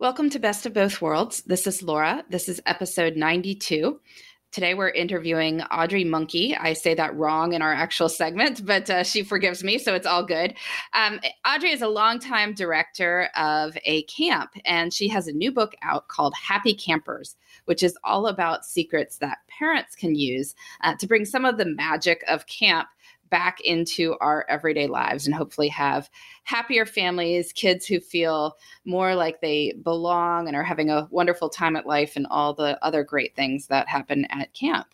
Welcome to Best of Both Worlds. This is Laura. This is episode 92. Today we're interviewing Audrey Monke. I say that wrong in our actual segment, but uh, she forgives me, so it's all good. Um, Audrey is a longtime director of a camp, and she has a new book out called Happy Campers, which is all about secrets that parents can use uh, to bring some of the magic of camp back into our everyday lives and hopefully have happier families, kids who feel more like they belong and are having a wonderful time at life and all the other great things that happen at camp.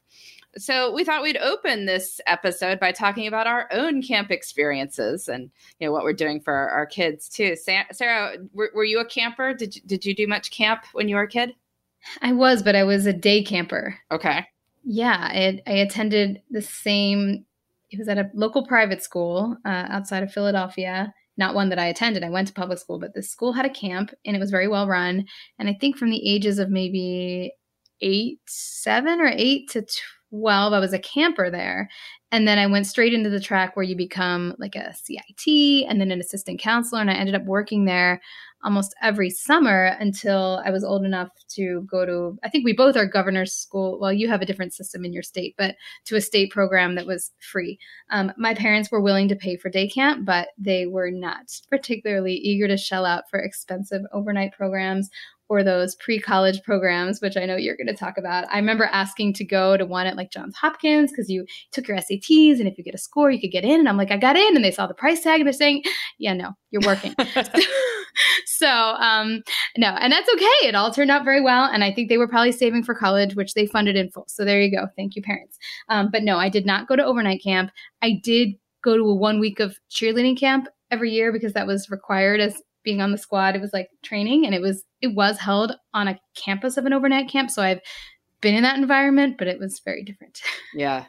So we thought we'd open this episode by talking about our own camp experiences and you know what we're doing for our, our kids too. Sarah, were, were, you a camper? Did you, did you do much camp when you were a kid? I was, but I was a day camper. Okay. Yeah, I, I attended the same it was at a local private school uh, outside of Philadelphia. Not one that I attended. I went to public school, but this school had a camp and it was very well run. And I think from the ages of maybe eight, seven or eight to 12, I was a camper there. And then I went straight into the track where you become like a CIT and then an assistant counselor. And I ended up working there almost every summer until I was old enough to go to, I think we both are governor's school. Well, you have a different system in your state, but to a state program that was free. Um, my parents were willing to pay for day camp, but they were not particularly eager to shell out for expensive overnight programs or those pre-college programs, which I know you're going to talk about. I remember asking to go to one at like Johns Hopkins because you took your SATs and if you get a score, you could get in. And I'm like, I got in, and they saw the price tag and they're saying, Yeah, no, you're working. so um, no, and that's okay. It all turned out very well, and I think they were probably saving for college, which they funded in full. So there you go. Thank you, parents. Um, but no, I did not go to overnight camp. I did go to a one week of cheerleading camp every year because that was required as being on the squad. It was like training and it was it was held on a campus of an overnight camp. So I've been in that environment, but it was very different. Yeah.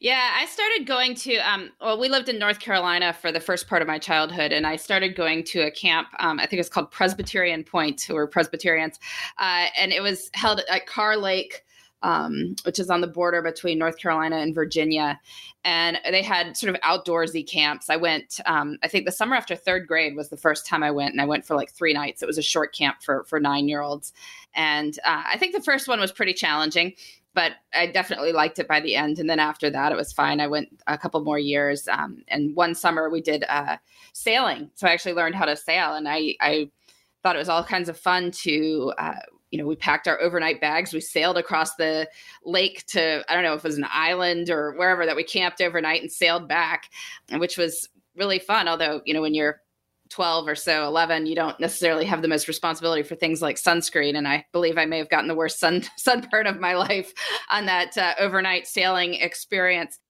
Yeah, I started going to. Um, well, we lived in North Carolina for the first part of my childhood, and I started going to a camp. Um, I think it's called Presbyterian Point, or Presbyterians, uh, and it was held at Kerr Lake um, which is on the border between North Carolina and Virginia. And they had sort of outdoorsy camps. I went, um, I think the summer after third grade was the first time I went, and I went for like three nights. It was a short camp for for nine year olds, and uh, I think the first one was pretty challenging but I definitely liked it by the end. And then after that, it was fine. I went a couple more years. Um, and one summer we did uh, sailing. So I actually learned how to sail. And I, I thought it was all kinds of fun to, uh, you know, we packed our overnight bags. We sailed across the lake to, I don't know if it was an island or wherever that we camped overnight and sailed back, which was really fun. Although, you know, when you're 12 or so 11 you don't necessarily have the most responsibility for things like sunscreen and i believe i may have gotten the worst sun sunburn of my life on that uh, overnight sailing experience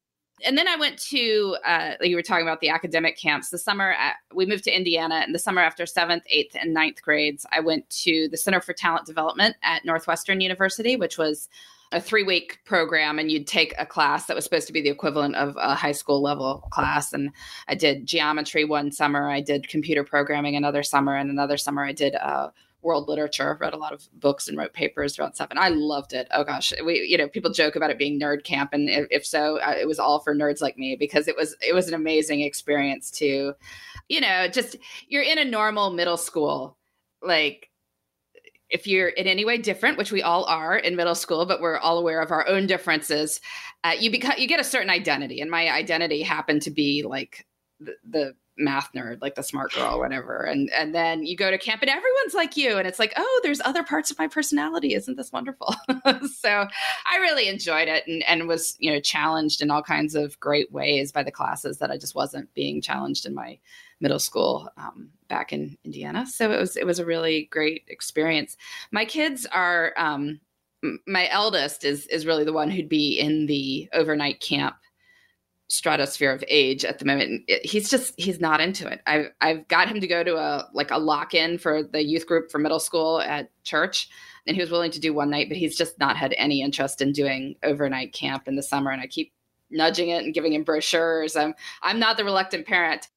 and then I went to uh, you were talking about the academic camps. The summer at, we moved to Indiana, and the summer after seventh, eighth, and ninth grades, I went to the Center for Talent Development at Northwestern University, which was a three week program and you'd take a class that was supposed to be the equivalent of a high school level class and i did geometry one summer i did computer programming another summer and another summer i did uh, world literature, read a lot of books and wrote papers about stuff. And I loved it. Oh gosh, we, you know, people joke about it being nerd camp. And if, if so, uh, it was all for nerds like me because it was, it was an amazing experience to, you know, just you're in a normal middle school. Like if you're in any way different, which we all are in middle school, but we're all aware of our own differences, uh, you become, you get a certain identity. And my identity happened to be like the, the math nerd like the smart girl whatever. And and then you go to camp and everyone's like you. And it's like oh there's other parts of my personality. Isn't this wonderful? So i really enjoyed it and, and was you know challenged in all kinds of great ways by the classes that i just wasn't being challenged in my middle school um, back in indiana. So it was it was a really great experience. My kids are um, my eldest is is really the one who'd be in the overnight camp stratosphere of age at the moment. He's just he's not into it. I've I've got him to go to a like a lock in for the youth group for middle school at church, and he was willing to do one night, but he's just not had any interest in doing overnight camp in the summer. And I keep nudging it and giving him brochures. I'm I'm not the reluctant parent.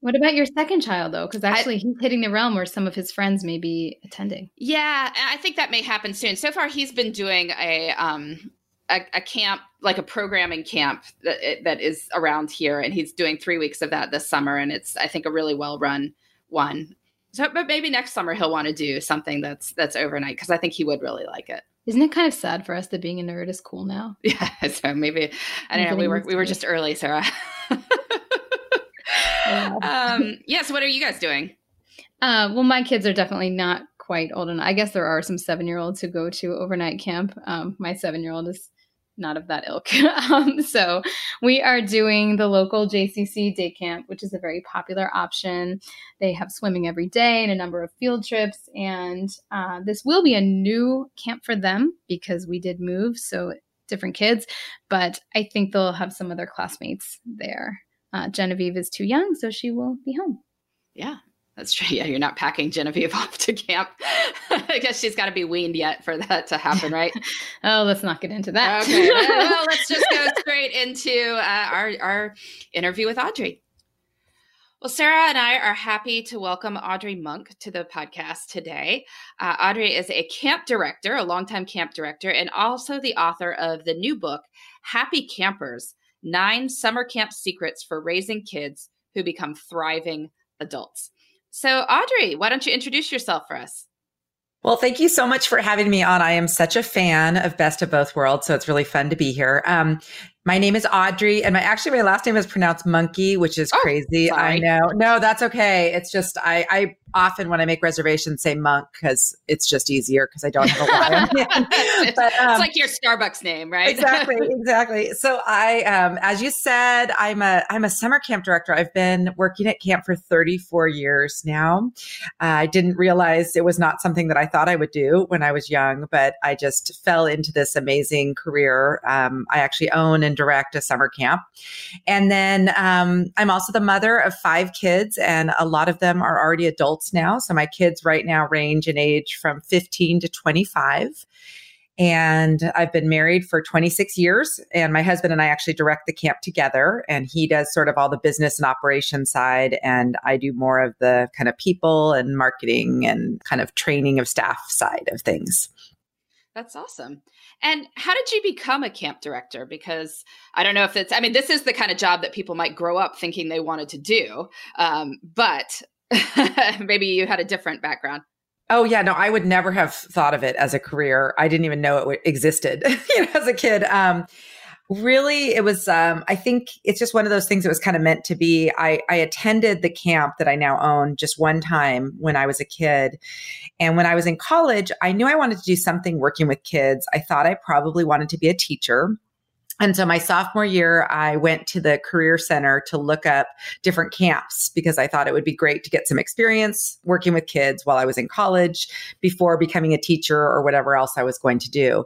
What about your second child though? Because actually, I, he's hitting the realm where some of his friends may be attending. Yeah, I think that may happen soon. So far, he's been doing a um, a, a, camp, like a programming camp that that is around here, and he's doing three weeks of that this summer, and it's I think a really well run one. So, but maybe next summer he'll want to do something that's that's overnight because I think he would really like it. Isn't it kind of sad for us that being a nerd is cool now? Yeah, so maybe I don't know. We were we were just early, Sarah. yeah. um, yeah. So, what are you guys doing? Uh, well, my kids are definitely not quite old enough. I guess there are some seven year olds who go to overnight camp. Um, my seven year old is not of that ilk. um, so we are doing the local JCC day camp, which is a very popular option. They have swimming every day and a number of field trips. And uh, this will be a new camp for them because we did move. So different kids, but I think they'll have some of their classmates there. Uh, Genevieve is too young, so she will be home. Yeah, that's true. Yeah, you're not packing Genevieve off to camp. I guess she's got to be weaned yet for that to happen, right? oh, let's not get into that. Okay, well, let's just go straight into uh, our our interview with Audrey. Well, Sarah and I are happy to welcome Audrey Monk to the podcast today. Uh, Audrey is a camp director, a longtime camp director, and also the author of the new book, Happy Campers Nine Summer Camp Secrets for Raising Kids Who Become Thriving Adults. So, Audrey, why don't you introduce yourself for us? Well, thank you so much for having me on. I am such a fan of Best of Both Worlds, so it's really fun to be here. Um, my name is Audrey, and my actually my last name is pronounced Monkey, which is oh, crazy. Sorry. I know. No, that's okay. It's just I, I often when I make reservations say monk because it's just easier because I don't have a but, um, it's like your Starbucks name, right? exactly, exactly. So I, um, as you said, I'm a I'm a summer camp director. I've been working at camp for 34 years now. Uh, I didn't realize it was not something that I thought I would do when I was young, but I just fell into this amazing career. Um, I actually own and direct a summer camp, and then um, I'm also the mother of five kids, and a lot of them are already adults adults now. So my kids right now range in age from 15 to 25. And I've been married for 26 years. And my husband and I actually direct the camp together. And he does sort of all the business and operation side. And I do more of the kind of people and marketing and kind of training of staff side of things. That's awesome. And how did you become a camp director? Because I don't know if it's, I mean, this is the kind of job that people might grow up thinking they wanted to do, um, but maybe you had a different background. Oh yeah, no, I would never have thought of it as a career. I didn't even know it existed you know, as a kid. Um, really it was um, i think it's just one of those things that was kind of meant to be I, I attended the camp that i now own just one time when i was a kid and when i was in college i knew i wanted to do something working with kids i thought i probably wanted to be a teacher and so my sophomore year, I went to the Career Center to look up different camps because I thought it would be great to get some experience working with kids while I was in college before becoming a teacher or whatever else I was going to do.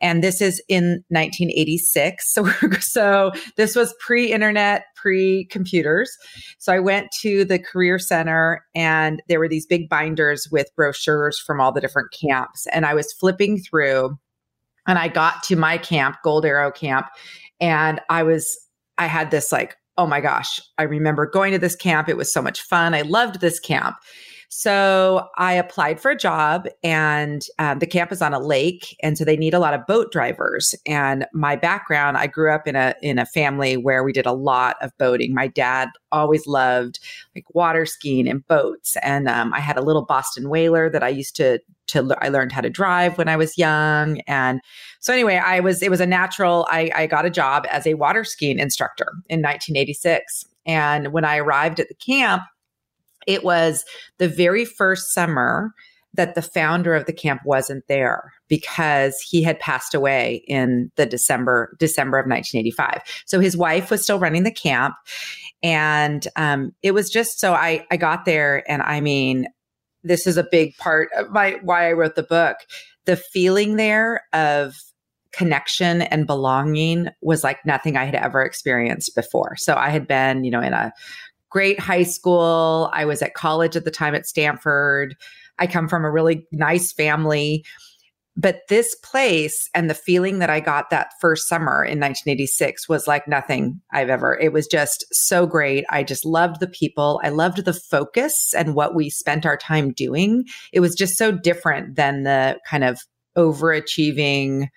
And this is in 1986. So, so this was pre internet, pre computers. So I went to the Career Center and there were these big binders with brochures from all the different camps. And I was flipping through and I got to my camp, Gold Arrow Camp, and I was, I had this like, oh my gosh, I remember going to this camp. It was so much fun. I loved this camp. So I applied for a job, and um, the camp is on a lake, and so they need a lot of boat drivers. And my background, I grew up in a in a family where we did a lot of boating. My dad always loved like water skiing and boats, and um, I had a little Boston whaler that I used to to I learned how to drive when I was young, and so anyway, I was it was a natural. I, I got a job as a water skiing instructor in 1986, and when I arrived at the camp it was the very first summer that the founder of the camp wasn't there because he had passed away in the December December of 1985. So his wife was still running the camp, and um, it was just so I I got there, and I mean, this is a big part of my why I wrote the book. The feeling there of connection and belonging was like nothing I had ever experienced before. So I had been, you know, in a great high school. I was at college at the time at Stanford. I come from a really nice family. But this place and the feeling that I got that first summer in 1986 was like nothing I've ever. It was just so great. I just loved the people. I loved the focus and what we spent our time doing. It was just so different than the kind of overachieving,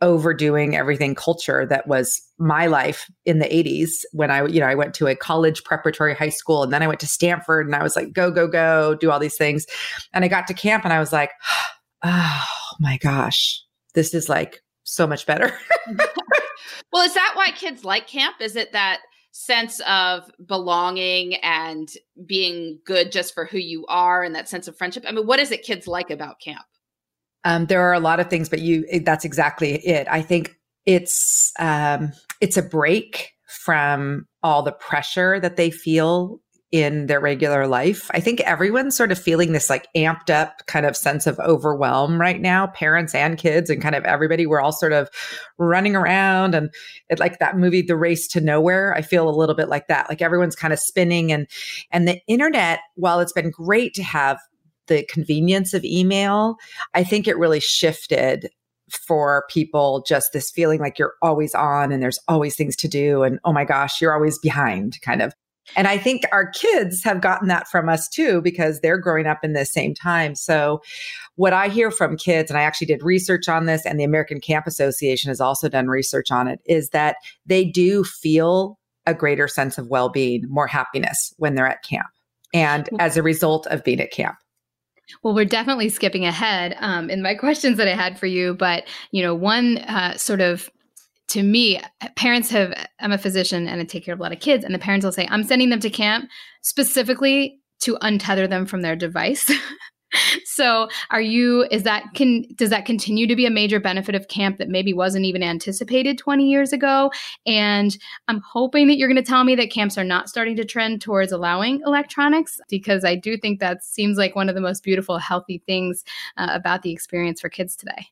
overdoing everything culture that was my life in the 80s when I, you know, I went to a college preparatory high school and then I went to Stanford and I was like, go, go, go, do all these things. And I got to camp and I was like, oh my gosh, this is like so much better. well, is that why kids like camp? Is it that sense of belonging and being good just for who you are and that sense of friendship? I mean, what is it kids like about camp? Um, there are a lot of things, but you that's exactly it. I think it's um, it's a break from all the pressure that they feel in their regular life. I think everyone's sort of feeling this like amped up kind of sense of overwhelm right now, parents and kids and kind of everybody. We're all sort of running around and it like that movie The Race to Nowhere. I feel a little bit like that. Like everyone's kind of spinning and and the internet, while it's been great to have the convenience of email, I think it really shifted for people just this feeling like you're always on and there's always things to do and oh my gosh you're always behind kind of and i think our kids have gotten that from us too because they're growing up in the same time. So what i hear from kids and i actually did research on this and the american camp association has also done research on it is that they do feel a greater sense of well-being more happiness when they're at camp and as a result of being at camp. Well, we're definitely skipping ahead um, in my questions that I had for you, but you know, one uh, sort of to me, parents have. I'm a physician and I take care of a lot of kids, and the parents will say, "I'm sending them to camp specifically to untether them from their device." so are you is that can does that continue to be a major benefit of camp that maybe wasn't even anticipated 20 years ago and i'm hoping that you're going to tell me that camps are not starting to trend towards allowing electronics because i do think that seems like one of the most beautiful healthy things uh, about the experience for kids today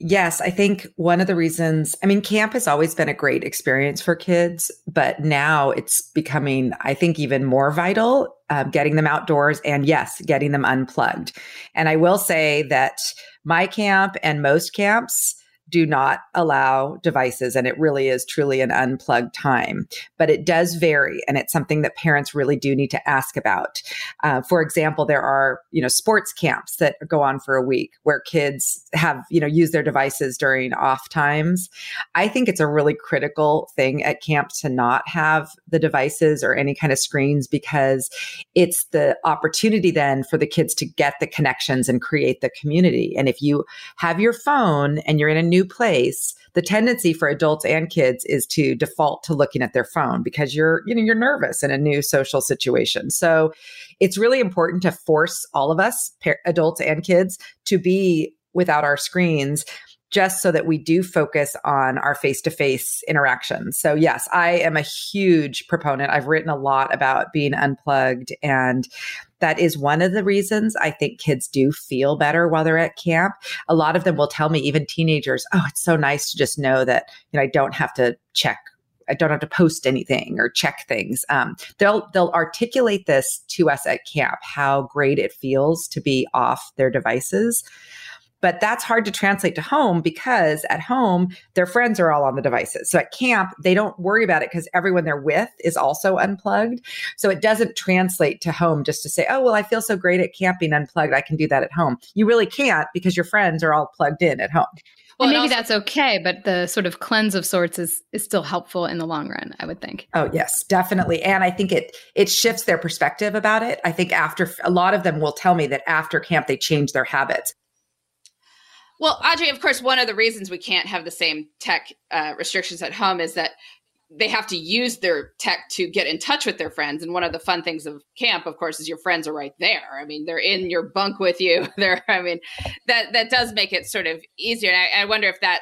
Yes, I think one of the reasons, I mean, camp has always been a great experience for kids, but now it's becoming, I think, even more vital, uh, getting them outdoors and yes, getting them unplugged. And I will say that my camp and most camps, do not allow devices and it really is truly an unplugged time. But it does vary and it's something that parents really do need to ask about. Uh, for example there are you know sports camps that go on for a week where kids have you know use their devices during off times. I think it's a really critical thing at camp to not have the devices or any kind of screens because it's the opportunity then for the kids to get the connections and create the community. And if you have your phone and you're in a new place, the tendency for adults and kids is to default to looking at their phone because you're, you know, you're nervous in a new social situation. So it's really important to force all of us, adults and kids, to be without our screens just so that we do focus on our face to face interactions. So, yes, I am a huge proponent. I've written a lot about being unplugged, and that is one of the reasons I think kids do feel better while they're at camp. A lot of them will tell me, even teenagers, oh, it's so nice to just know that you know I don't have to check I don't have to post anything or check things. Um, they'll they'll articulate this to us at camp how great it feels to be off their devices. But that's hard to translate to home because at home, their friends are all on the devices. So at camp, they don't worry about it because everyone they're with is also unplugged. So it doesn't translate to home just to say, oh, well, I feel so great at camping unplugged. I can do that at home. You really can't because your friends are all plugged in at home. Well, and maybe also, that's okay, but the sort of cleanse of sorts is is still helpful in the long run, I would think. Oh, yes, definitely. And I think it it shifts their perspective about it. I think after a lot of them will tell me that after camp they change their habits. Well, Audrey, of course, one of the reasons we can't have the same tech uh, restrictions at home is that they have to use their tech to get in touch with their friends. And one of the fun things of camp, of course, is your friends are right there. I mean, they're in your bunk with you. They're, I mean, that that does make it sort of easier. And I, I wonder if that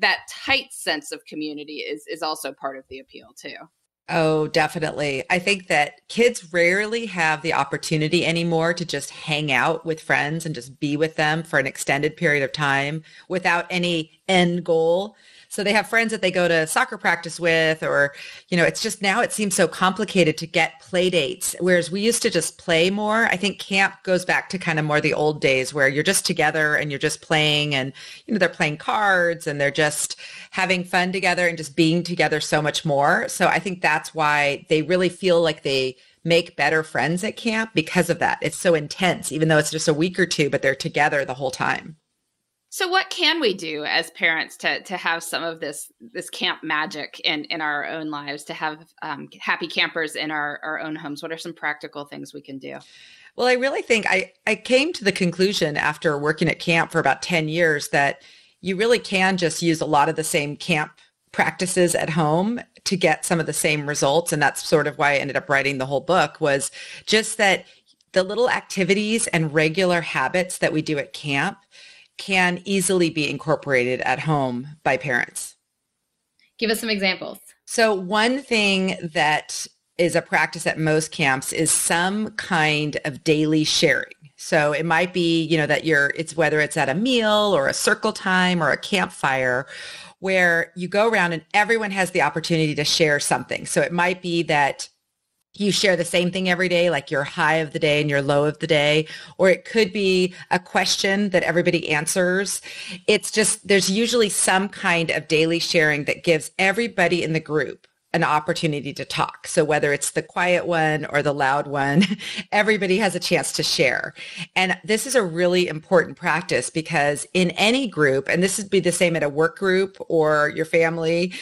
that tight sense of community is is also part of the appeal too. Oh, definitely. I think that kids rarely have the opportunity anymore to just hang out with friends and just be with them for an extended period of time without any end goal. So they have friends that they go to soccer practice with, or, you know, it's just now it seems so complicated to get play dates. Whereas we used to just play more. I think camp goes back to kind of more the old days where you're just together and you're just playing and, you know, they're playing cards and they're just having fun together and just being together so much more. So I think that's why they really feel like they make better friends at camp because of that. It's so intense, even though it's just a week or two, but they're together the whole time. So what can we do as parents to to have some of this this camp magic in in our own lives to have um, happy campers in our our own homes? What are some practical things we can do? Well, I really think I I came to the conclusion after working at camp for about 10 years that you really can just use a lot of the same camp practices at home to get some of the same results and that's sort of why I ended up writing the whole book was just that the little activities and regular habits that we do at camp can easily be incorporated at home by parents. Give us some examples. So, one thing that is a practice at most camps is some kind of daily sharing. So it might be, you know, that you're, it's whether it's at a meal or a circle time or a campfire where you go around and everyone has the opportunity to share something. So it might be that you share the same thing every day, like your high of the day and your low of the day, or it could be a question that everybody answers. It's just, there's usually some kind of daily sharing that gives everybody in the group an opportunity to talk. So whether it's the quiet one or the loud one, everybody has a chance to share. And this is a really important practice because in any group, and this would be the same at a work group or your family,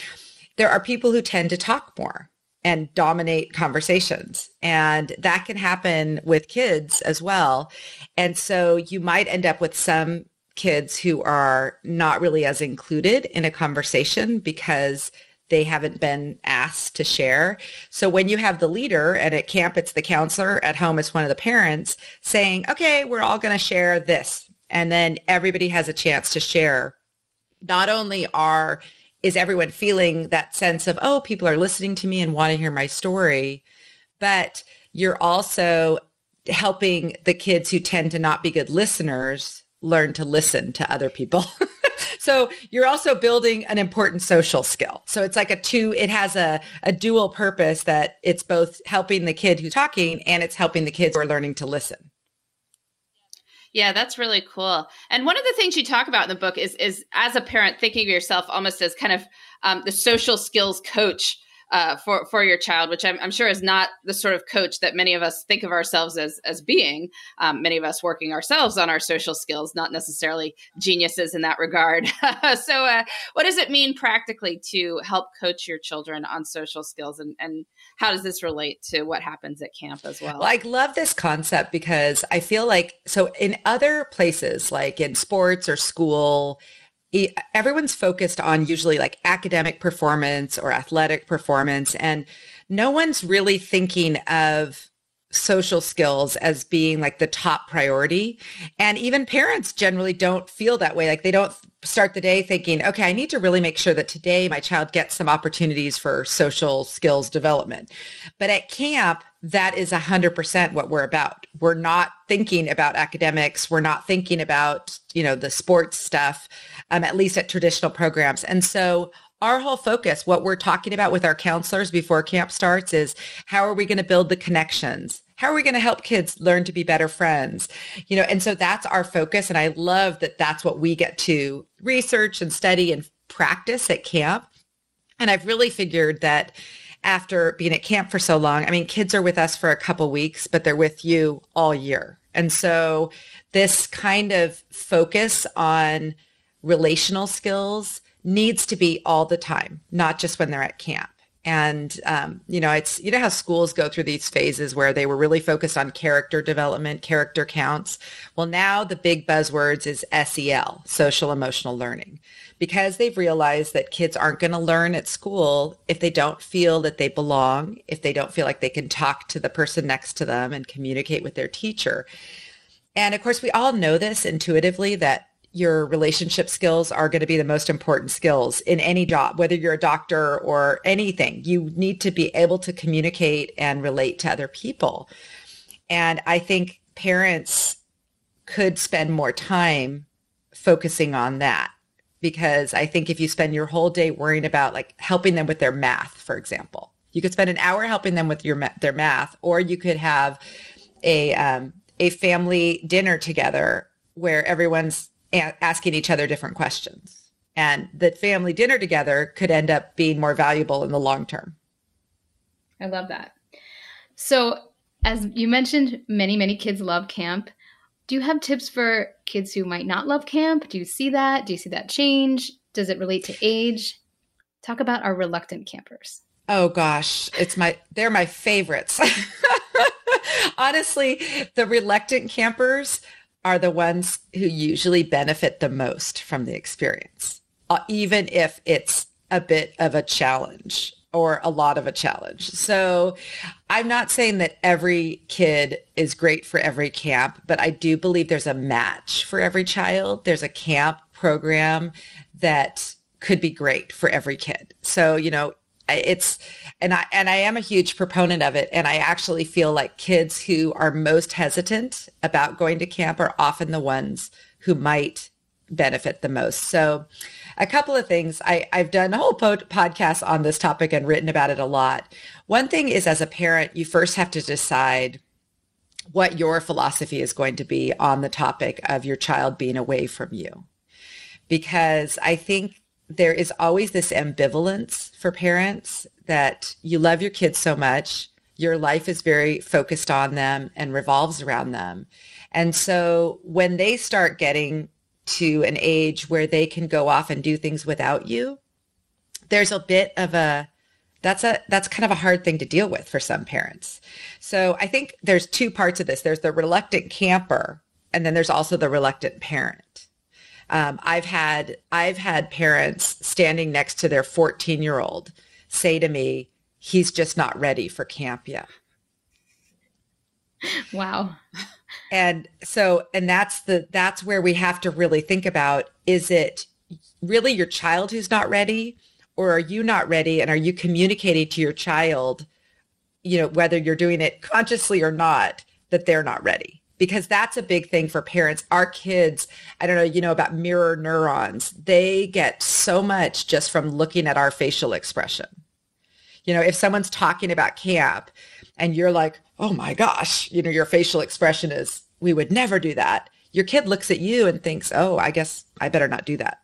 there are people who tend to talk more and dominate conversations. And that can happen with kids as well. And so you might end up with some kids who are not really as included in a conversation because they haven't been asked to share. So when you have the leader and at camp, it's the counselor, at home, it's one of the parents saying, okay, we're all going to share this. And then everybody has a chance to share. Not only are is everyone feeling that sense of, oh, people are listening to me and want to hear my story. But you're also helping the kids who tend to not be good listeners learn to listen to other people. so you're also building an important social skill. So it's like a two, it has a, a dual purpose that it's both helping the kid who's talking and it's helping the kids who are learning to listen. Yeah, that's really cool. And one of the things you talk about in the book is is as a parent thinking of yourself almost as kind of um, the social skills coach uh, for for your child, which I'm, I'm, sure is not the sort of coach that many of us think of ourselves as as being. Um, many of us working ourselves on our social skills, not necessarily geniuses in that regard. so, uh, what does it mean practically to help coach your children on social skills, and and how does this relate to what happens at camp as well? well I love this concept because I feel like so in other places, like in sports or school everyone's focused on usually like academic performance or athletic performance and no one's really thinking of social skills as being like the top priority. And even parents generally don't feel that way. Like they don't start the day thinking okay i need to really make sure that today my child gets some opportunities for social skills development. But at camp that is 100% what we're about. We're not thinking about academics. We're not thinking about you know the sports stuff um, at least at traditional programs. And so our whole focus, what we're talking about with our counselors before camp starts is how are we going to build the connections? How are we going to help kids learn to be better friends? You know, and so that's our focus. And I love that that's what we get to research and study and practice at camp. And I've really figured that after being at camp for so long, I mean, kids are with us for a couple weeks, but they're with you all year. And so this kind of focus on relational skills needs to be all the time, not just when they're at camp. And, um, you know, it's, you know how schools go through these phases where they were really focused on character development, character counts. Well, now the big buzzwords is SEL, social emotional learning, because they've realized that kids aren't going to learn at school if they don't feel that they belong, if they don't feel like they can talk to the person next to them and communicate with their teacher. And of course, we all know this intuitively that your relationship skills are going to be the most important skills in any job, whether you're a doctor or anything. You need to be able to communicate and relate to other people. And I think parents could spend more time focusing on that because I think if you spend your whole day worrying about like helping them with their math, for example, you could spend an hour helping them with your their math, or you could have a um, a family dinner together where everyone's a- asking each other different questions. And that family dinner together could end up being more valuable in the long term. I love that. So, as you mentioned, many, many kids love camp. Do you have tips for kids who might not love camp? Do you see that? Do you see that change? Does it relate to age? Talk about our reluctant campers. Oh gosh, it's my they're my favorites. Honestly, the reluctant campers are the ones who usually benefit the most from the experience, uh, even if it's a bit of a challenge or a lot of a challenge. So I'm not saying that every kid is great for every camp, but I do believe there's a match for every child. There's a camp program that could be great for every kid. So, you know, it's and I and I am a huge proponent of it and I actually feel like kids who are most hesitant about going to camp are often the ones who might benefit the most. So a couple of things. I, I've done a whole pod- podcast on this topic and written about it a lot. One thing is as a parent, you first have to decide what your philosophy is going to be on the topic of your child being away from you. Because I think there is always this ambivalence for parents that you love your kids so much. Your life is very focused on them and revolves around them. And so when they start getting to an age where they can go off and do things without you, there's a bit of a that's a that's kind of a hard thing to deal with for some parents. So I think there's two parts of this. There's the reluctant camper and then there's also the reluctant parent. Um, I've had I've had parents standing next to their 14 year old say to me, "He's just not ready for camp yet." Wow. And so, and that's the that's where we have to really think about: is it really your child who's not ready, or are you not ready? And are you communicating to your child, you know, whether you're doing it consciously or not, that they're not ready? Because that's a big thing for parents. Our kids, I don't know, you know about mirror neurons. They get so much just from looking at our facial expression. You know, if someone's talking about camp and you're like, oh my gosh, you know, your facial expression is, we would never do that. your kid looks at you and thinks, "Oh, I guess I better not do that."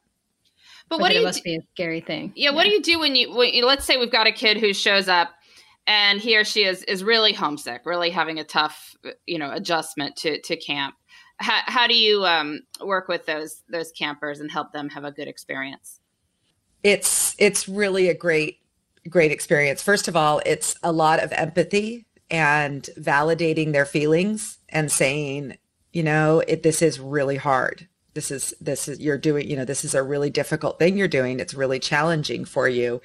But what do you must do? be a scary thing. Yeah, yeah, what do you do when you when you, let's say we've got a kid who shows up and he or she is is really homesick, really having a tough, you know, adjustment to to camp. How, how do you um, work with those those campers and help them have a good experience? It's it's really a great great experience. First of all, it's a lot of empathy and validating their feelings and saying, you know, it, this is really hard this is this is you're doing you know this is a really difficult thing you're doing. It's really challenging for you.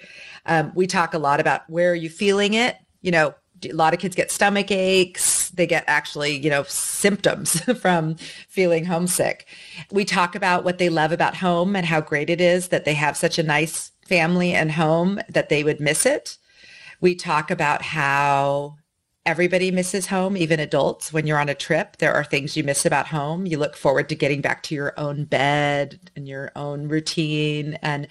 Um, we talk a lot about where are you feeling it? You know a lot of kids get stomach aches. They get actually you know symptoms from feeling homesick. We talk about what they love about home and how great it is that they have such a nice family and home that they would miss it. We talk about how everybody misses home, even adults. When you're on a trip, there are things you miss about home. You look forward to getting back to your own bed and your own routine and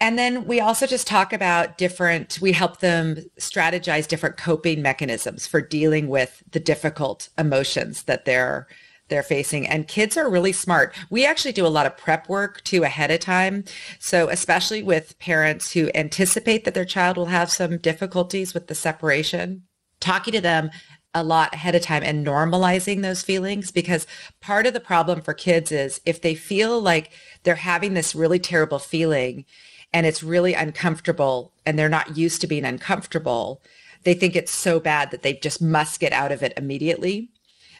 and then we also just talk about different, we help them strategize different coping mechanisms for dealing with the difficult emotions that they're they're facing and kids are really smart. We actually do a lot of prep work too ahead of time. So especially with parents who anticipate that their child will have some difficulties with the separation talking to them a lot ahead of time and normalizing those feelings because part of the problem for kids is if they feel like they're having this really terrible feeling and it's really uncomfortable and they're not used to being uncomfortable, they think it's so bad that they just must get out of it immediately.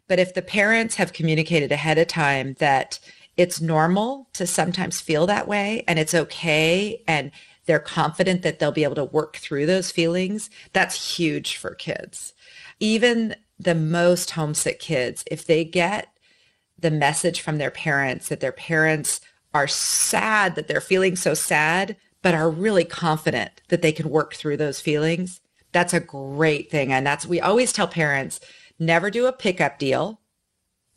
But if the parents have communicated ahead of time that it's normal to sometimes feel that way and it's okay and they're confident that they'll be able to work through those feelings, that's huge for kids. Even the most homesick kids, if they get the message from their parents that their parents are sad, that they're feeling so sad, but are really confident that they can work through those feelings, that's a great thing. And that's, we always tell parents, never do a pickup deal.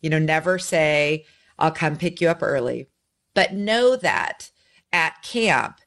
You know, never say, I'll come pick you up early. But know that at camp,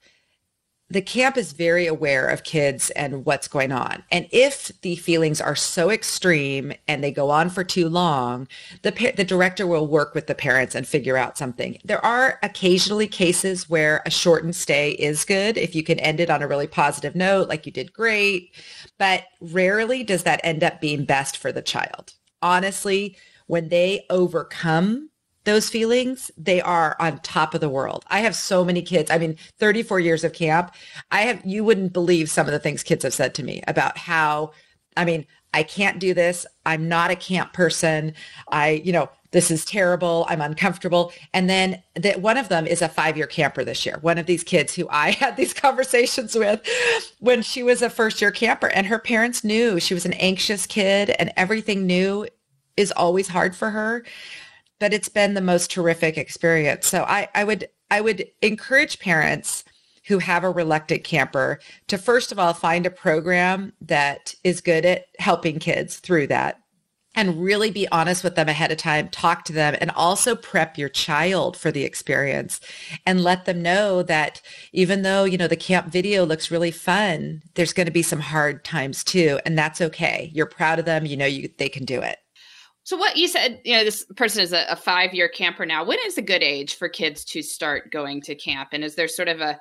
the camp is very aware of kids and what's going on. And if the feelings are so extreme and they go on for too long, the the director will work with the parents and figure out something. There are occasionally cases where a shortened stay is good if you can end it on a really positive note like you did great, but rarely does that end up being best for the child. Honestly, when they overcome those feelings, they are on top of the world. I have so many kids. I mean, 34 years of camp. I have, you wouldn't believe some of the things kids have said to me about how, I mean, I can't do this. I'm not a camp person. I, you know, this is terrible. I'm uncomfortable. And then that one of them is a five year camper this year. One of these kids who I had these conversations with when she was a first year camper and her parents knew she was an anxious kid and everything new is always hard for her but it's been the most terrific experience. So I, I would I would encourage parents who have a reluctant camper to first of all find a program that is good at helping kids through that and really be honest with them ahead of time, talk to them and also prep your child for the experience and let them know that even though, you know, the camp video looks really fun, there's going to be some hard times too. And that's okay. You're proud of them. You know, you, they can do it. So what you said, you know, this person is a, a five year camper now. When is a good age for kids to start going to camp? And is there sort of a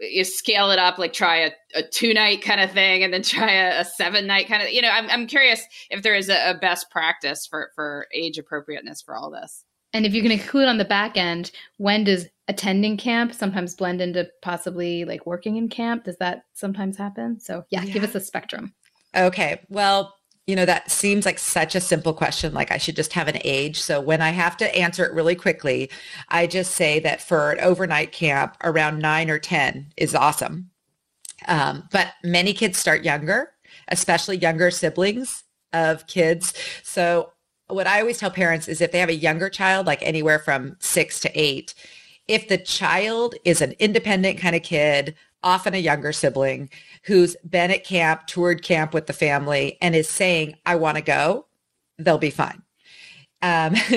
you scale it up, like try a, a two night kind of thing, and then try a, a, seven night kind of. You know, I'm I'm curious if there is a, a best practice for for age appropriateness for all this. And if you can include on the back end, when does attending camp sometimes blend into possibly like working in camp? Does that sometimes happen? So yeah, yeah. give us a spectrum. Okay. Well, you know, that seems like such a simple question. Like I should just have an age. So when I have to answer it really quickly, I just say that for an overnight camp, around nine or 10 is awesome. Um, but many kids start younger, especially younger siblings of kids. So what I always tell parents is if they have a younger child, like anywhere from six to eight, if the child is an independent kind of kid, often a younger sibling who's been at camp, toured camp with the family, and is saying, I want to go, they'll be fine. Um,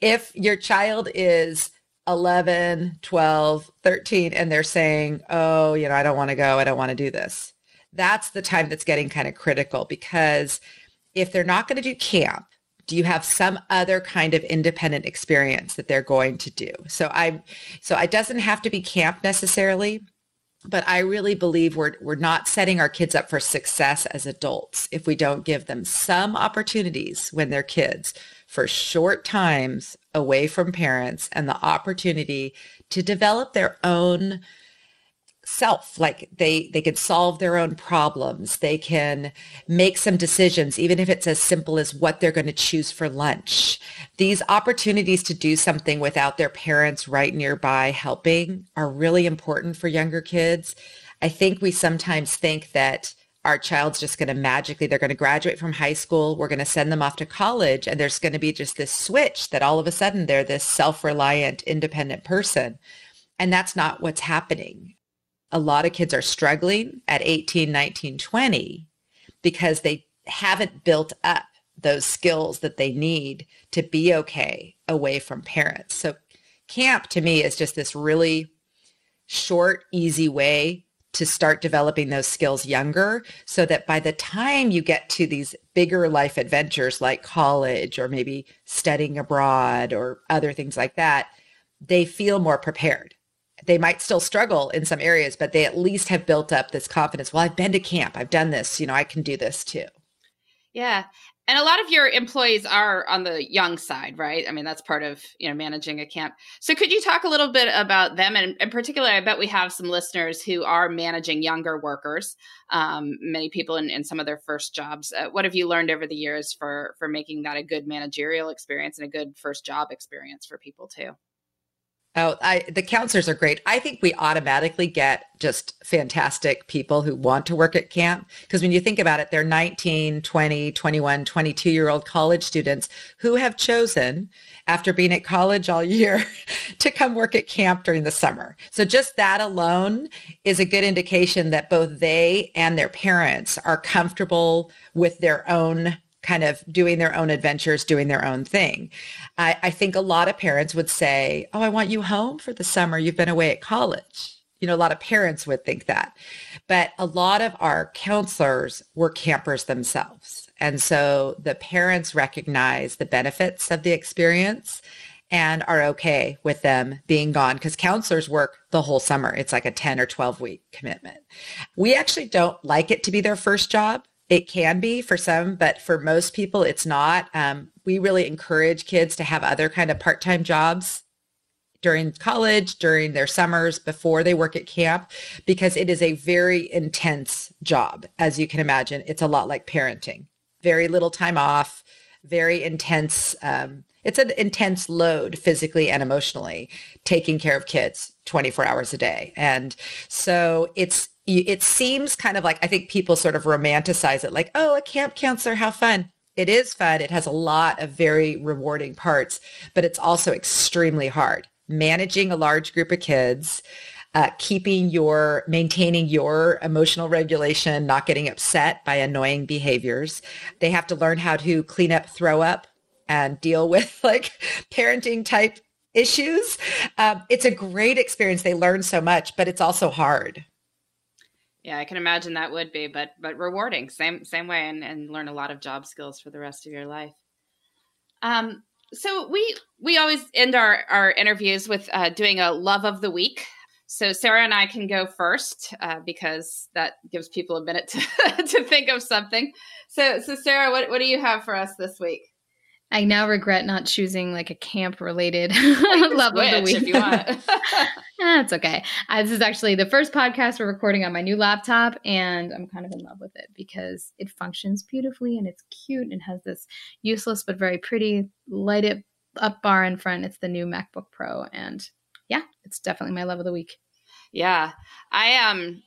if your child is 11, 12, 13, and they're saying, oh, you know, I don't want to go, I don't want to do this, that's the time that's getting kind of critical because if they're not going to do camp, do you have some other kind of independent experience that they're going to do so i so it doesn't have to be camp necessarily but i really believe we're we're not setting our kids up for success as adults if we don't give them some opportunities when they're kids for short times away from parents and the opportunity to develop their own self like they they can solve their own problems. They can make some decisions even if it's as simple as what they're going to choose for lunch. These opportunities to do something without their parents right nearby helping are really important for younger kids. I think we sometimes think that our child's just going to magically they're going to graduate from high school we're going to send them off to college and there's going to be just this switch that all of a sudden they're this self-reliant independent person. And that's not what's happening a lot of kids are struggling at 18, 19, 20 because they haven't built up those skills that they need to be okay away from parents. So camp to me is just this really short, easy way to start developing those skills younger so that by the time you get to these bigger life adventures like college or maybe studying abroad or other things like that, they feel more prepared they might still struggle in some areas, but they at least have built up this confidence. Well, I've been to camp. I've done this. You know, I can do this too. Yeah. And a lot of your employees are on the young side, right? I mean, that's part of, you know, managing a camp. So could you talk a little bit about them? And in particular, I bet we have some listeners who are managing younger workers, um, many people in, in some of their first jobs. Uh, what have you learned over the years for, for making that a good managerial experience and a good first job experience for people too? Oh, I, the counselors are great. I think we automatically get just fantastic people who want to work at camp. Because when you think about it, they're 19, 20, 21, 22 year old college students who have chosen, after being at college all year, to come work at camp during the summer. So just that alone is a good indication that both they and their parents are comfortable with their own kind of doing their own adventures, doing their own thing. I, I, think a lot of parents would say, Oh, I want you home for the summer. You've been away at college. You know, a lot of parents would think that. But a lot of our counselors were campers themselves. And so the parents recognize the benefits of the experience and are okay with them being gone because counselors work the whole summer. It's like a 10 or 12 week commitment. We actually don't like it to be their first job it can be for some, but for most people, it's not. Um, we really encourage kids to have other kind of part-time jobs during college, during their summers, before they work at camp, because it is a very intense job. As you can imagine, it's a lot like parenting. Very little time off, very intense. Um, it's an intense load physically and emotionally taking care of kids 24 hours a day. And so it's it seems kind of like I think people sort of romanticize it like, oh, a camp counselor, how fun. It is fun. It has a lot of very rewarding parts, but it's also extremely hard. Managing a large group of kids, uh, keeping your, maintaining your emotional regulation, not getting upset by annoying behaviors. They have to learn how to clean up, throw up, and deal with like parenting type issues. Um, it's a great experience. They learn so much, but it's also hard. Yeah, I can imagine that would be, but but rewarding. Same same way, and and learn a lot of job skills for the rest of your life. Um, so we we always end our our interviews with uh, doing a love of the week. So Sarah and I can go first uh, because that gives people a minute to to think of something. So so Sarah, what what do you have for us this week? I now regret not choosing like a camp related love of the week. If you want. That's okay. Uh, this is actually the first podcast we're recording on my new laptop, and I'm kind of in love with it because it functions beautifully and it's cute and has this useless but very pretty light it up bar in front. It's the new MacBook Pro, and yeah, it's definitely my love of the week. Yeah, I um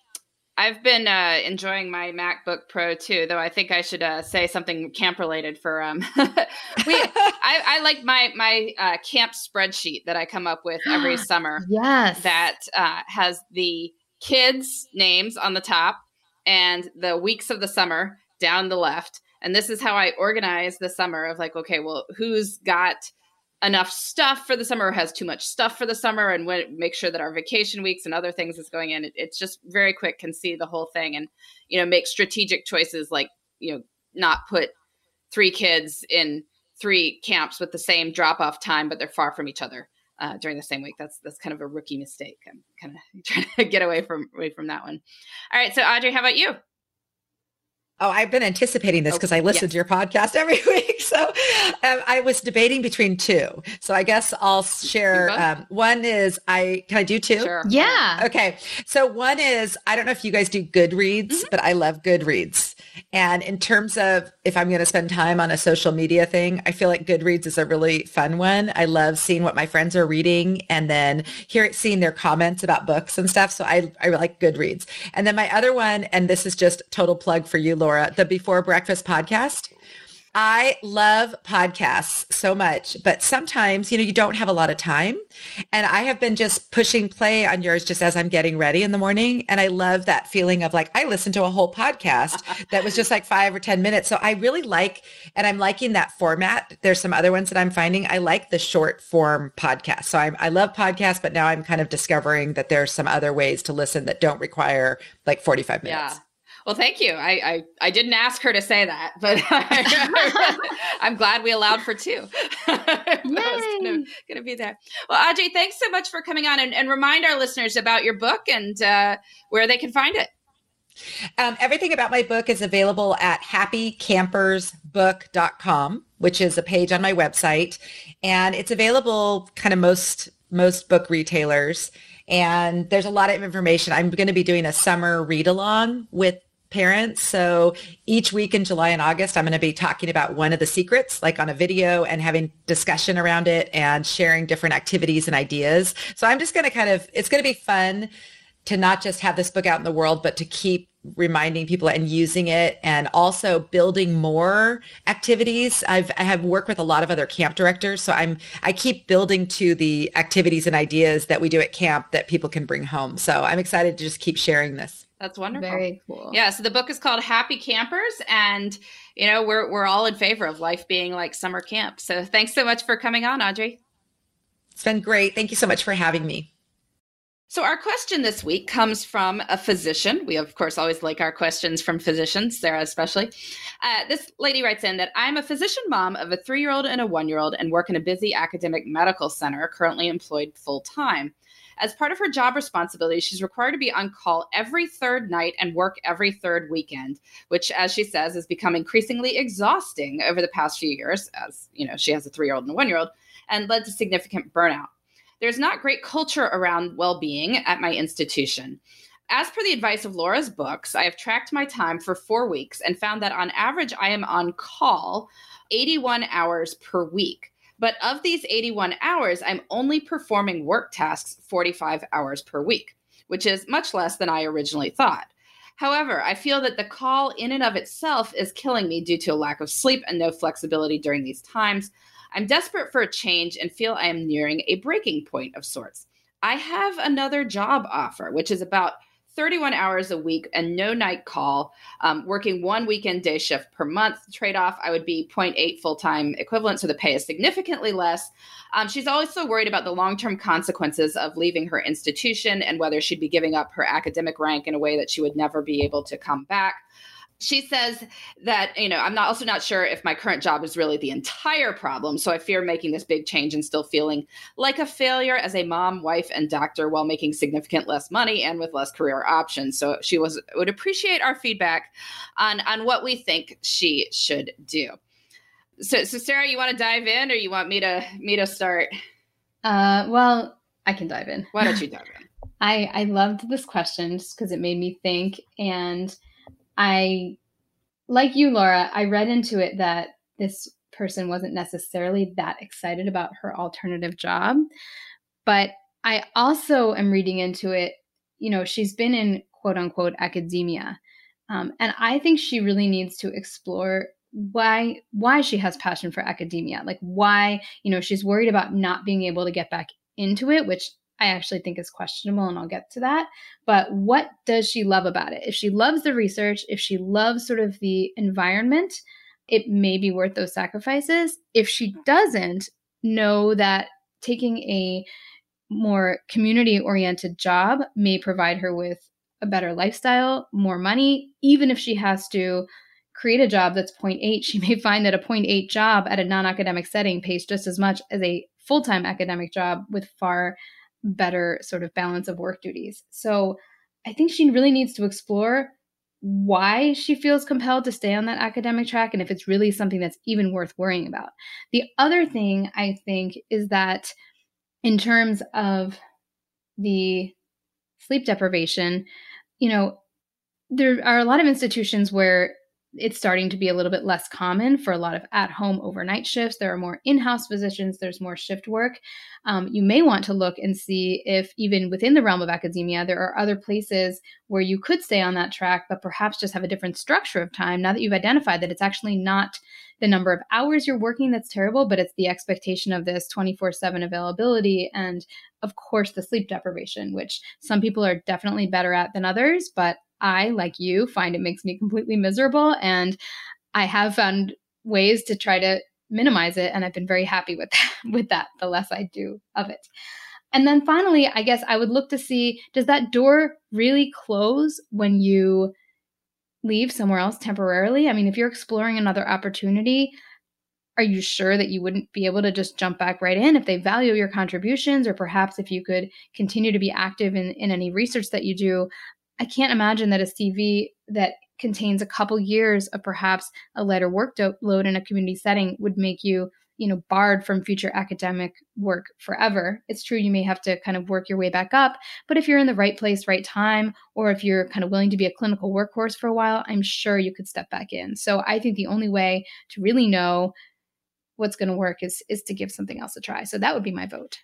I've been uh, enjoying my MacBook Pro too, though I think I should uh, say something camp related for um. we I, I, like my my uh, camp spreadsheet that I come up with every summer. Yes, that uh, has the kids' names on the top and the weeks of the summer down the left. And this is how I organize the summer of like, okay, well, who's got enough stuff for the summer has too much stuff for the summer and when, make sure that our vacation weeks and other things is going in it, it's just very quick can see the whole thing and you know make strategic choices like you know not put three kids in three camps with the same drop off time, but they're far from each other uh, during the same week. That's that's kind of a rookie mistake. I'm kind of trying to get away from away from that one. All right, so Audrey, how about you? Oh, I've been anticipating this because oh, I listen yes. to your podcast every week. So um, I was debating between two. So I guess I'll share. Um, one is I can I do two? Sure. Yeah. Okay. So one is I don't know if you guys do Goodreads, mm-hmm. but I love Goodreads. And in terms of if I'm going to spend time on a social media thing, I feel like Goodreads is a really fun one. I love seeing what my friends are reading and then hear seeing their comments about books and stuff. So I I like Goodreads. And then my other one, and this is just total plug for you, Laura, the Before Breakfast podcast. I love podcasts so much, but sometimes, you know, you don't have a lot of time. And I have been just pushing play on yours just as I'm getting ready in the morning. And I love that feeling of like, I listened to a whole podcast that was just like five or 10 minutes. So I really like, and I'm liking that format. There's some other ones that I'm finding. I like the short form podcast. So I'm, I love podcasts, but now I'm kind of discovering that there's some other ways to listen that don't require like 45 minutes. Yeah. Well, thank you. I, I, I didn't ask her to say that, but I'm glad we allowed for two. Yay! Gonna, be there. Well, Audrey, thanks so much for coming on and, and remind our listeners about your book and uh, where they can find it. Um, everything about my book is available at happycampersbook.com, which is a page on my website, and it's available kind of most most book retailers. And there's a lot of information. I'm going to be doing a summer read along with parents. So each week in July and August, I'm going to be talking about one of the secrets, like on a video and having discussion around it and sharing different activities and ideas. So I'm just going to kind of, it's going to be fun to not just have this book out in the world, but to keep reminding people and using it and also building more activities. I've I have worked with a lot of other camp directors. So I'm I keep building to the activities and ideas that we do at camp that people can bring home. So I'm excited to just keep sharing this. That's wonderful. Very cool. Yeah. So the book is called Happy Campers, and you know we're we're all in favor of life being like summer camp. So thanks so much for coming on, Audrey. It's been great. Thank you so much for having me. So our question this week comes from a physician. We of course always like our questions from physicians, Sarah especially. Uh, this lady writes in that I'm a physician mom of a three-year-old and a one-year-old, and work in a busy academic medical center, currently employed full time. As part of her job responsibilities, she's required to be on call every third night and work every third weekend, which, as she says, has become increasingly exhausting over the past few years, as you know, she has a three year old and a one year old, and led to significant burnout. There's not great culture around well being at my institution. As per the advice of Laura's books, I have tracked my time for four weeks and found that on average, I am on call 81 hours per week. But of these 81 hours, I'm only performing work tasks 45 hours per week, which is much less than I originally thought. However, I feel that the call in and of itself is killing me due to a lack of sleep and no flexibility during these times. I'm desperate for a change and feel I am nearing a breaking point of sorts. I have another job offer, which is about 31 hours a week and no night call, um, working one weekend day shift per month. Trade off, I would be 0.8 full time equivalent, so the pay is significantly less. Um, she's also worried about the long term consequences of leaving her institution and whether she'd be giving up her academic rank in a way that she would never be able to come back she says that you know i'm not also not sure if my current job is really the entire problem. So i fear making this big change and still feeling like a failure as a mom wife and doctor while making significant less money and with less career options. So she was would appreciate our feedback on on what we think she should do. So so sarah you want to dive in or you want me to me to start? Uh well i can dive in. Why don't you dive in? I i loved this question just because it made me think and I, like you, Laura, I read into it that this person wasn't necessarily that excited about her alternative job. But I also am reading into it, you know, she's been in quote unquote academia. Um, and I think she really needs to explore why why she has passion for academia like why you know she's worried about not being able to get back into it which I actually think is questionable, and I'll get to that. But what does she love about it? If she loves the research, if she loves sort of the environment, it may be worth those sacrifices. If she doesn't, know that taking a more community oriented job may provide her with a better lifestyle, more money, even if she has to create a job that's 0.8, she may find that a 0.8 job at a non academic setting pays just as much as a full time academic job with far better sort of balance of work duties. So I think she really needs to explore why she feels compelled to stay on that academic track and if it's really something that's even worth worrying about. The other thing I think is that in terms of the sleep deprivation, you know, there are a lot of institutions where it's starting to be a little bit less common for a lot of at home overnight shifts. There are more in house physicians, there's more shift work. Um, you may want to look and see if, even within the realm of academia, there are other places where you could stay on that track, but perhaps just have a different structure of time now that you've identified that it's actually not the number of hours you're working that's terrible, but it's the expectation of this 24 7 availability. And of course, the sleep deprivation, which some people are definitely better at than others, but I, like you, find it makes me completely miserable. And I have found ways to try to minimize it. And I've been very happy with that, with that, the less I do of it. And then finally, I guess I would look to see does that door really close when you leave somewhere else temporarily? I mean, if you're exploring another opportunity, are you sure that you wouldn't be able to just jump back right in if they value your contributions or perhaps if you could continue to be active in, in any research that you do I can't imagine that a CV that contains a couple years of perhaps a lighter workload in a community setting would make you you know barred from future academic work forever. It's true you may have to kind of work your way back up but if you're in the right place right time or if you're kind of willing to be a clinical workhorse for a while i'm sure you could step back in. So i think the only way to really know what's going to work is is to give something else a try. So that would be my vote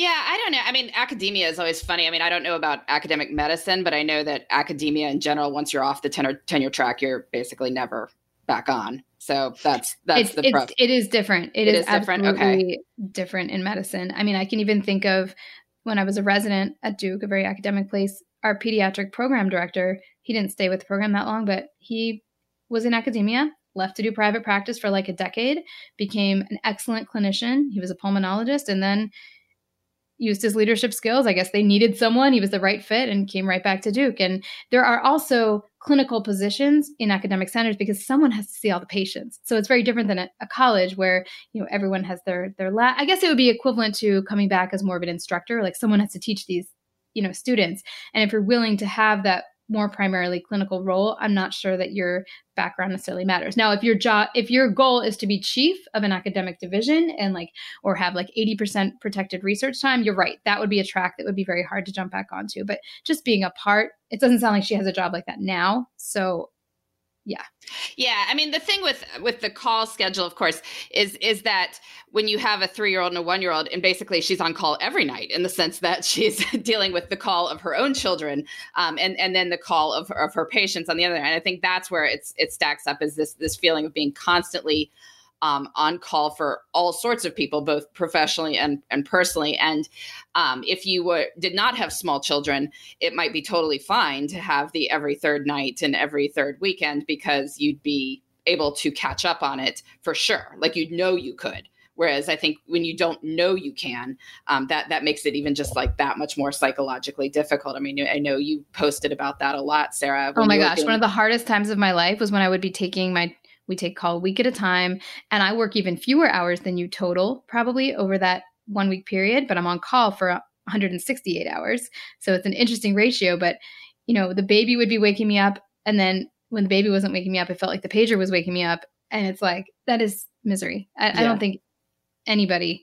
yeah, I don't know. I mean, academia is always funny. I mean, I don't know about academic medicine, but I know that academia in general, once you're off the tenure, tenure track, you're basically never back on. So that's that's it's, the it's, it is different. it, it is, is different. Okay, different in medicine. I mean, I can even think of when I was a resident at Duke, a very academic place. Our pediatric program director, he didn't stay with the program that long, but he was in academia, left to do private practice for like a decade, became an excellent clinician. He was a pulmonologist, and then used his leadership skills. I guess they needed someone. He was the right fit and came right back to Duke. And there are also clinical positions in academic centers because someone has to see all the patients. So it's very different than a, a college where, you know, everyone has their their lab. I guess it would be equivalent to coming back as more of an instructor, like someone has to teach these, you know, students. And if you're willing to have that more primarily clinical role, I'm not sure that your background necessarily matters. Now, if your job, if your goal is to be chief of an academic division and like, or have like 80% protected research time, you're right. That would be a track that would be very hard to jump back onto. But just being a part, it doesn't sound like she has a job like that now. So yeah. Yeah i mean the thing with with the call schedule of course is is that when you have a three year old and a one year old and basically she's on call every night in the sense that she's dealing with the call of her own children um, and and then the call of, of her patients on the other end. I think that's where it's it stacks up is this this feeling of being constantly um, on call for all sorts of people, both professionally and, and personally. And um, if you were, did not have small children, it might be totally fine to have the every third night and every third weekend because you'd be able to catch up on it for sure. Like you'd know you could. Whereas I think when you don't know you can, um, that that makes it even just like that much more psychologically difficult. I mean, I know you posted about that a lot, Sarah. Oh my gosh, one of the hardest times of my life was when I would be taking my we take call a week at a time. And I work even fewer hours than you total, probably over that one week period, but I'm on call for 168 hours. So it's an interesting ratio. But, you know, the baby would be waking me up. And then when the baby wasn't waking me up, it felt like the pager was waking me up. And it's like, that is misery. I, yeah. I don't think anybody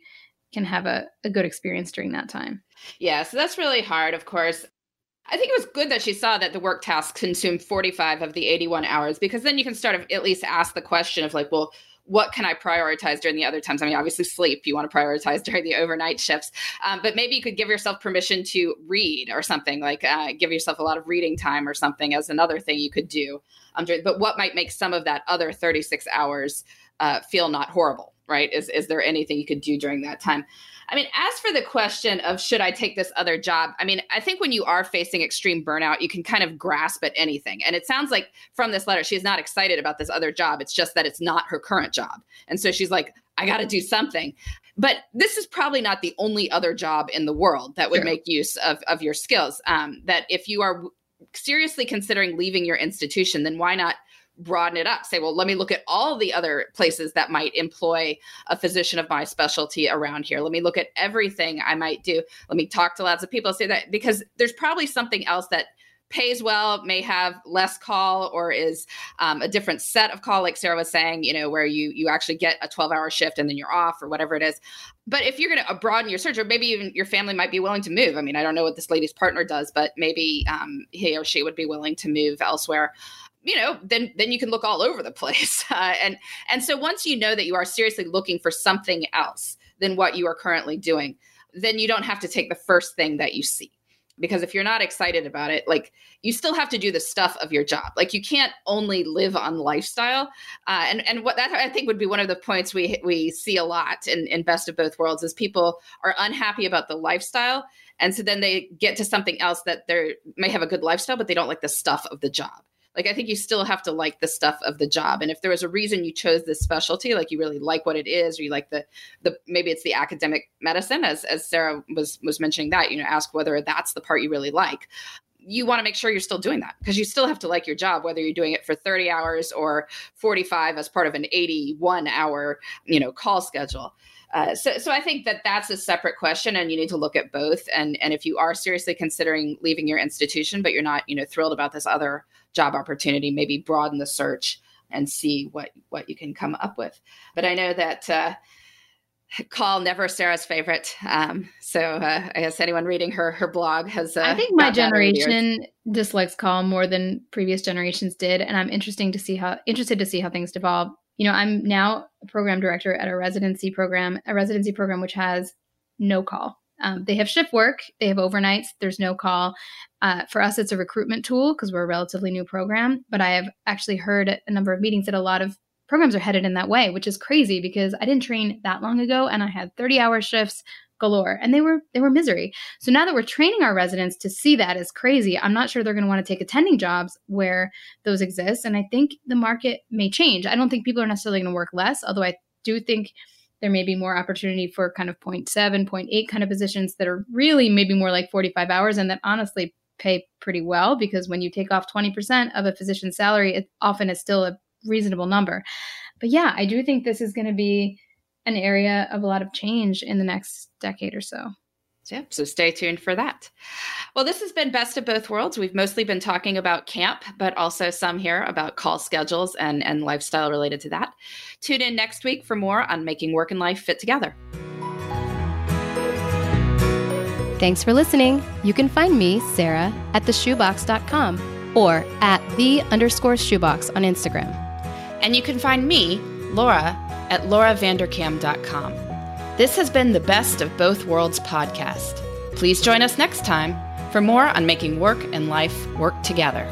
can have a, a good experience during that time. Yeah, so that's really hard, of course. I think it was good that she saw that the work tasks consumed 45 of the 81 hours because then you can start of at least ask the question of like, well, what can I prioritize during the other times? I mean, obviously, sleep you want to prioritize during the overnight shifts, um, but maybe you could give yourself permission to read or something like uh, give yourself a lot of reading time or something as another thing you could do. Um, but what might make some of that other 36 hours uh, feel not horrible, right? Is, is there anything you could do during that time? I mean, as for the question of should I take this other job, I mean, I think when you are facing extreme burnout, you can kind of grasp at anything. And it sounds like from this letter, she's not excited about this other job. It's just that it's not her current job. And so she's like, I got to do something. But this is probably not the only other job in the world that would sure. make use of, of your skills. Um, that if you are seriously considering leaving your institution, then why not broaden it up. Say, well, let me look at all the other places that might employ a physician of my specialty around here. Let me look at everything I might do. Let me talk to lots of people. Say that because there's probably something else that pays well may have less call or is um, a different set of call like sarah was saying you know where you you actually get a 12 hour shift and then you're off or whatever it is but if you're going to broaden your search or maybe even your family might be willing to move i mean i don't know what this lady's partner does but maybe um, he or she would be willing to move elsewhere you know then then you can look all over the place. Uh, and and so once you know that you are seriously looking for something else than what you are currently doing then you don't have to take the first thing that you see. Because if you're not excited about it like you still have to do the stuff of your job. Like you can't only live on lifestyle. Uh, and and what that i think would be one of the points we we see a lot in, in best of both worlds is people are unhappy about the lifestyle. And so then they get to something else that they may have a good lifestyle but they don't like the stuff of the job like i think you still have to like the stuff of the job. And if there was a reason you chose this specialty like you really like what it is or you like the the maybe it's the academic medicine as as sarah was was mentioning that you know ask whether that's the part you really like. You want to make sure you're still doing that because you still have to like your job whether you're doing it for 30 hours or 45 as part of an 81 hour you know call schedule. Uh, so, so I think that that's a separate question, and you need to look at both. And and if you are seriously considering leaving your institution, but you're not, you know, thrilled about this other job opportunity, maybe broaden the search and see what what you can come up with. But I know that uh, call never Sarah's favorite. Um, so uh, I guess anyone reading her her blog has. Uh, I think my generation dislikes call more than previous generations did, and I'm interesting to see how interested to see how things develop. You know, I'm now a program director at a residency program, a residency program which has no call. Um, they have shift work, they have overnights, there's no call. Uh, for us, it's a recruitment tool because we're a relatively new program. But I have actually heard a number of meetings that a lot of programs are headed in that way, which is crazy because I didn't train that long ago and I had 30 hour shifts galore and they were they were misery. So now that we're training our residents to see that as crazy, I'm not sure they're going to want to take attending jobs where those exist and I think the market may change. I don't think people are necessarily going to work less, although I do think there may be more opportunity for kind of 0.7, 0.8 kind of positions that are really maybe more like 45 hours and that honestly pay pretty well because when you take off 20% of a physician's salary, it often is still a reasonable number. But yeah, I do think this is going to be an area of a lot of change in the next decade or so. Yeah, so stay tuned for that. Well, this has been Best of Both Worlds. We've mostly been talking about camp, but also some here about call schedules and, and lifestyle related to that. Tune in next week for more on making work and life fit together. Thanks for listening. You can find me, Sarah, at theshoebox.com or at the underscore shoebox on Instagram. And you can find me, Laura, at lauravanderkam.com. This has been the Best of Both Worlds podcast. Please join us next time for more on making work and life work together.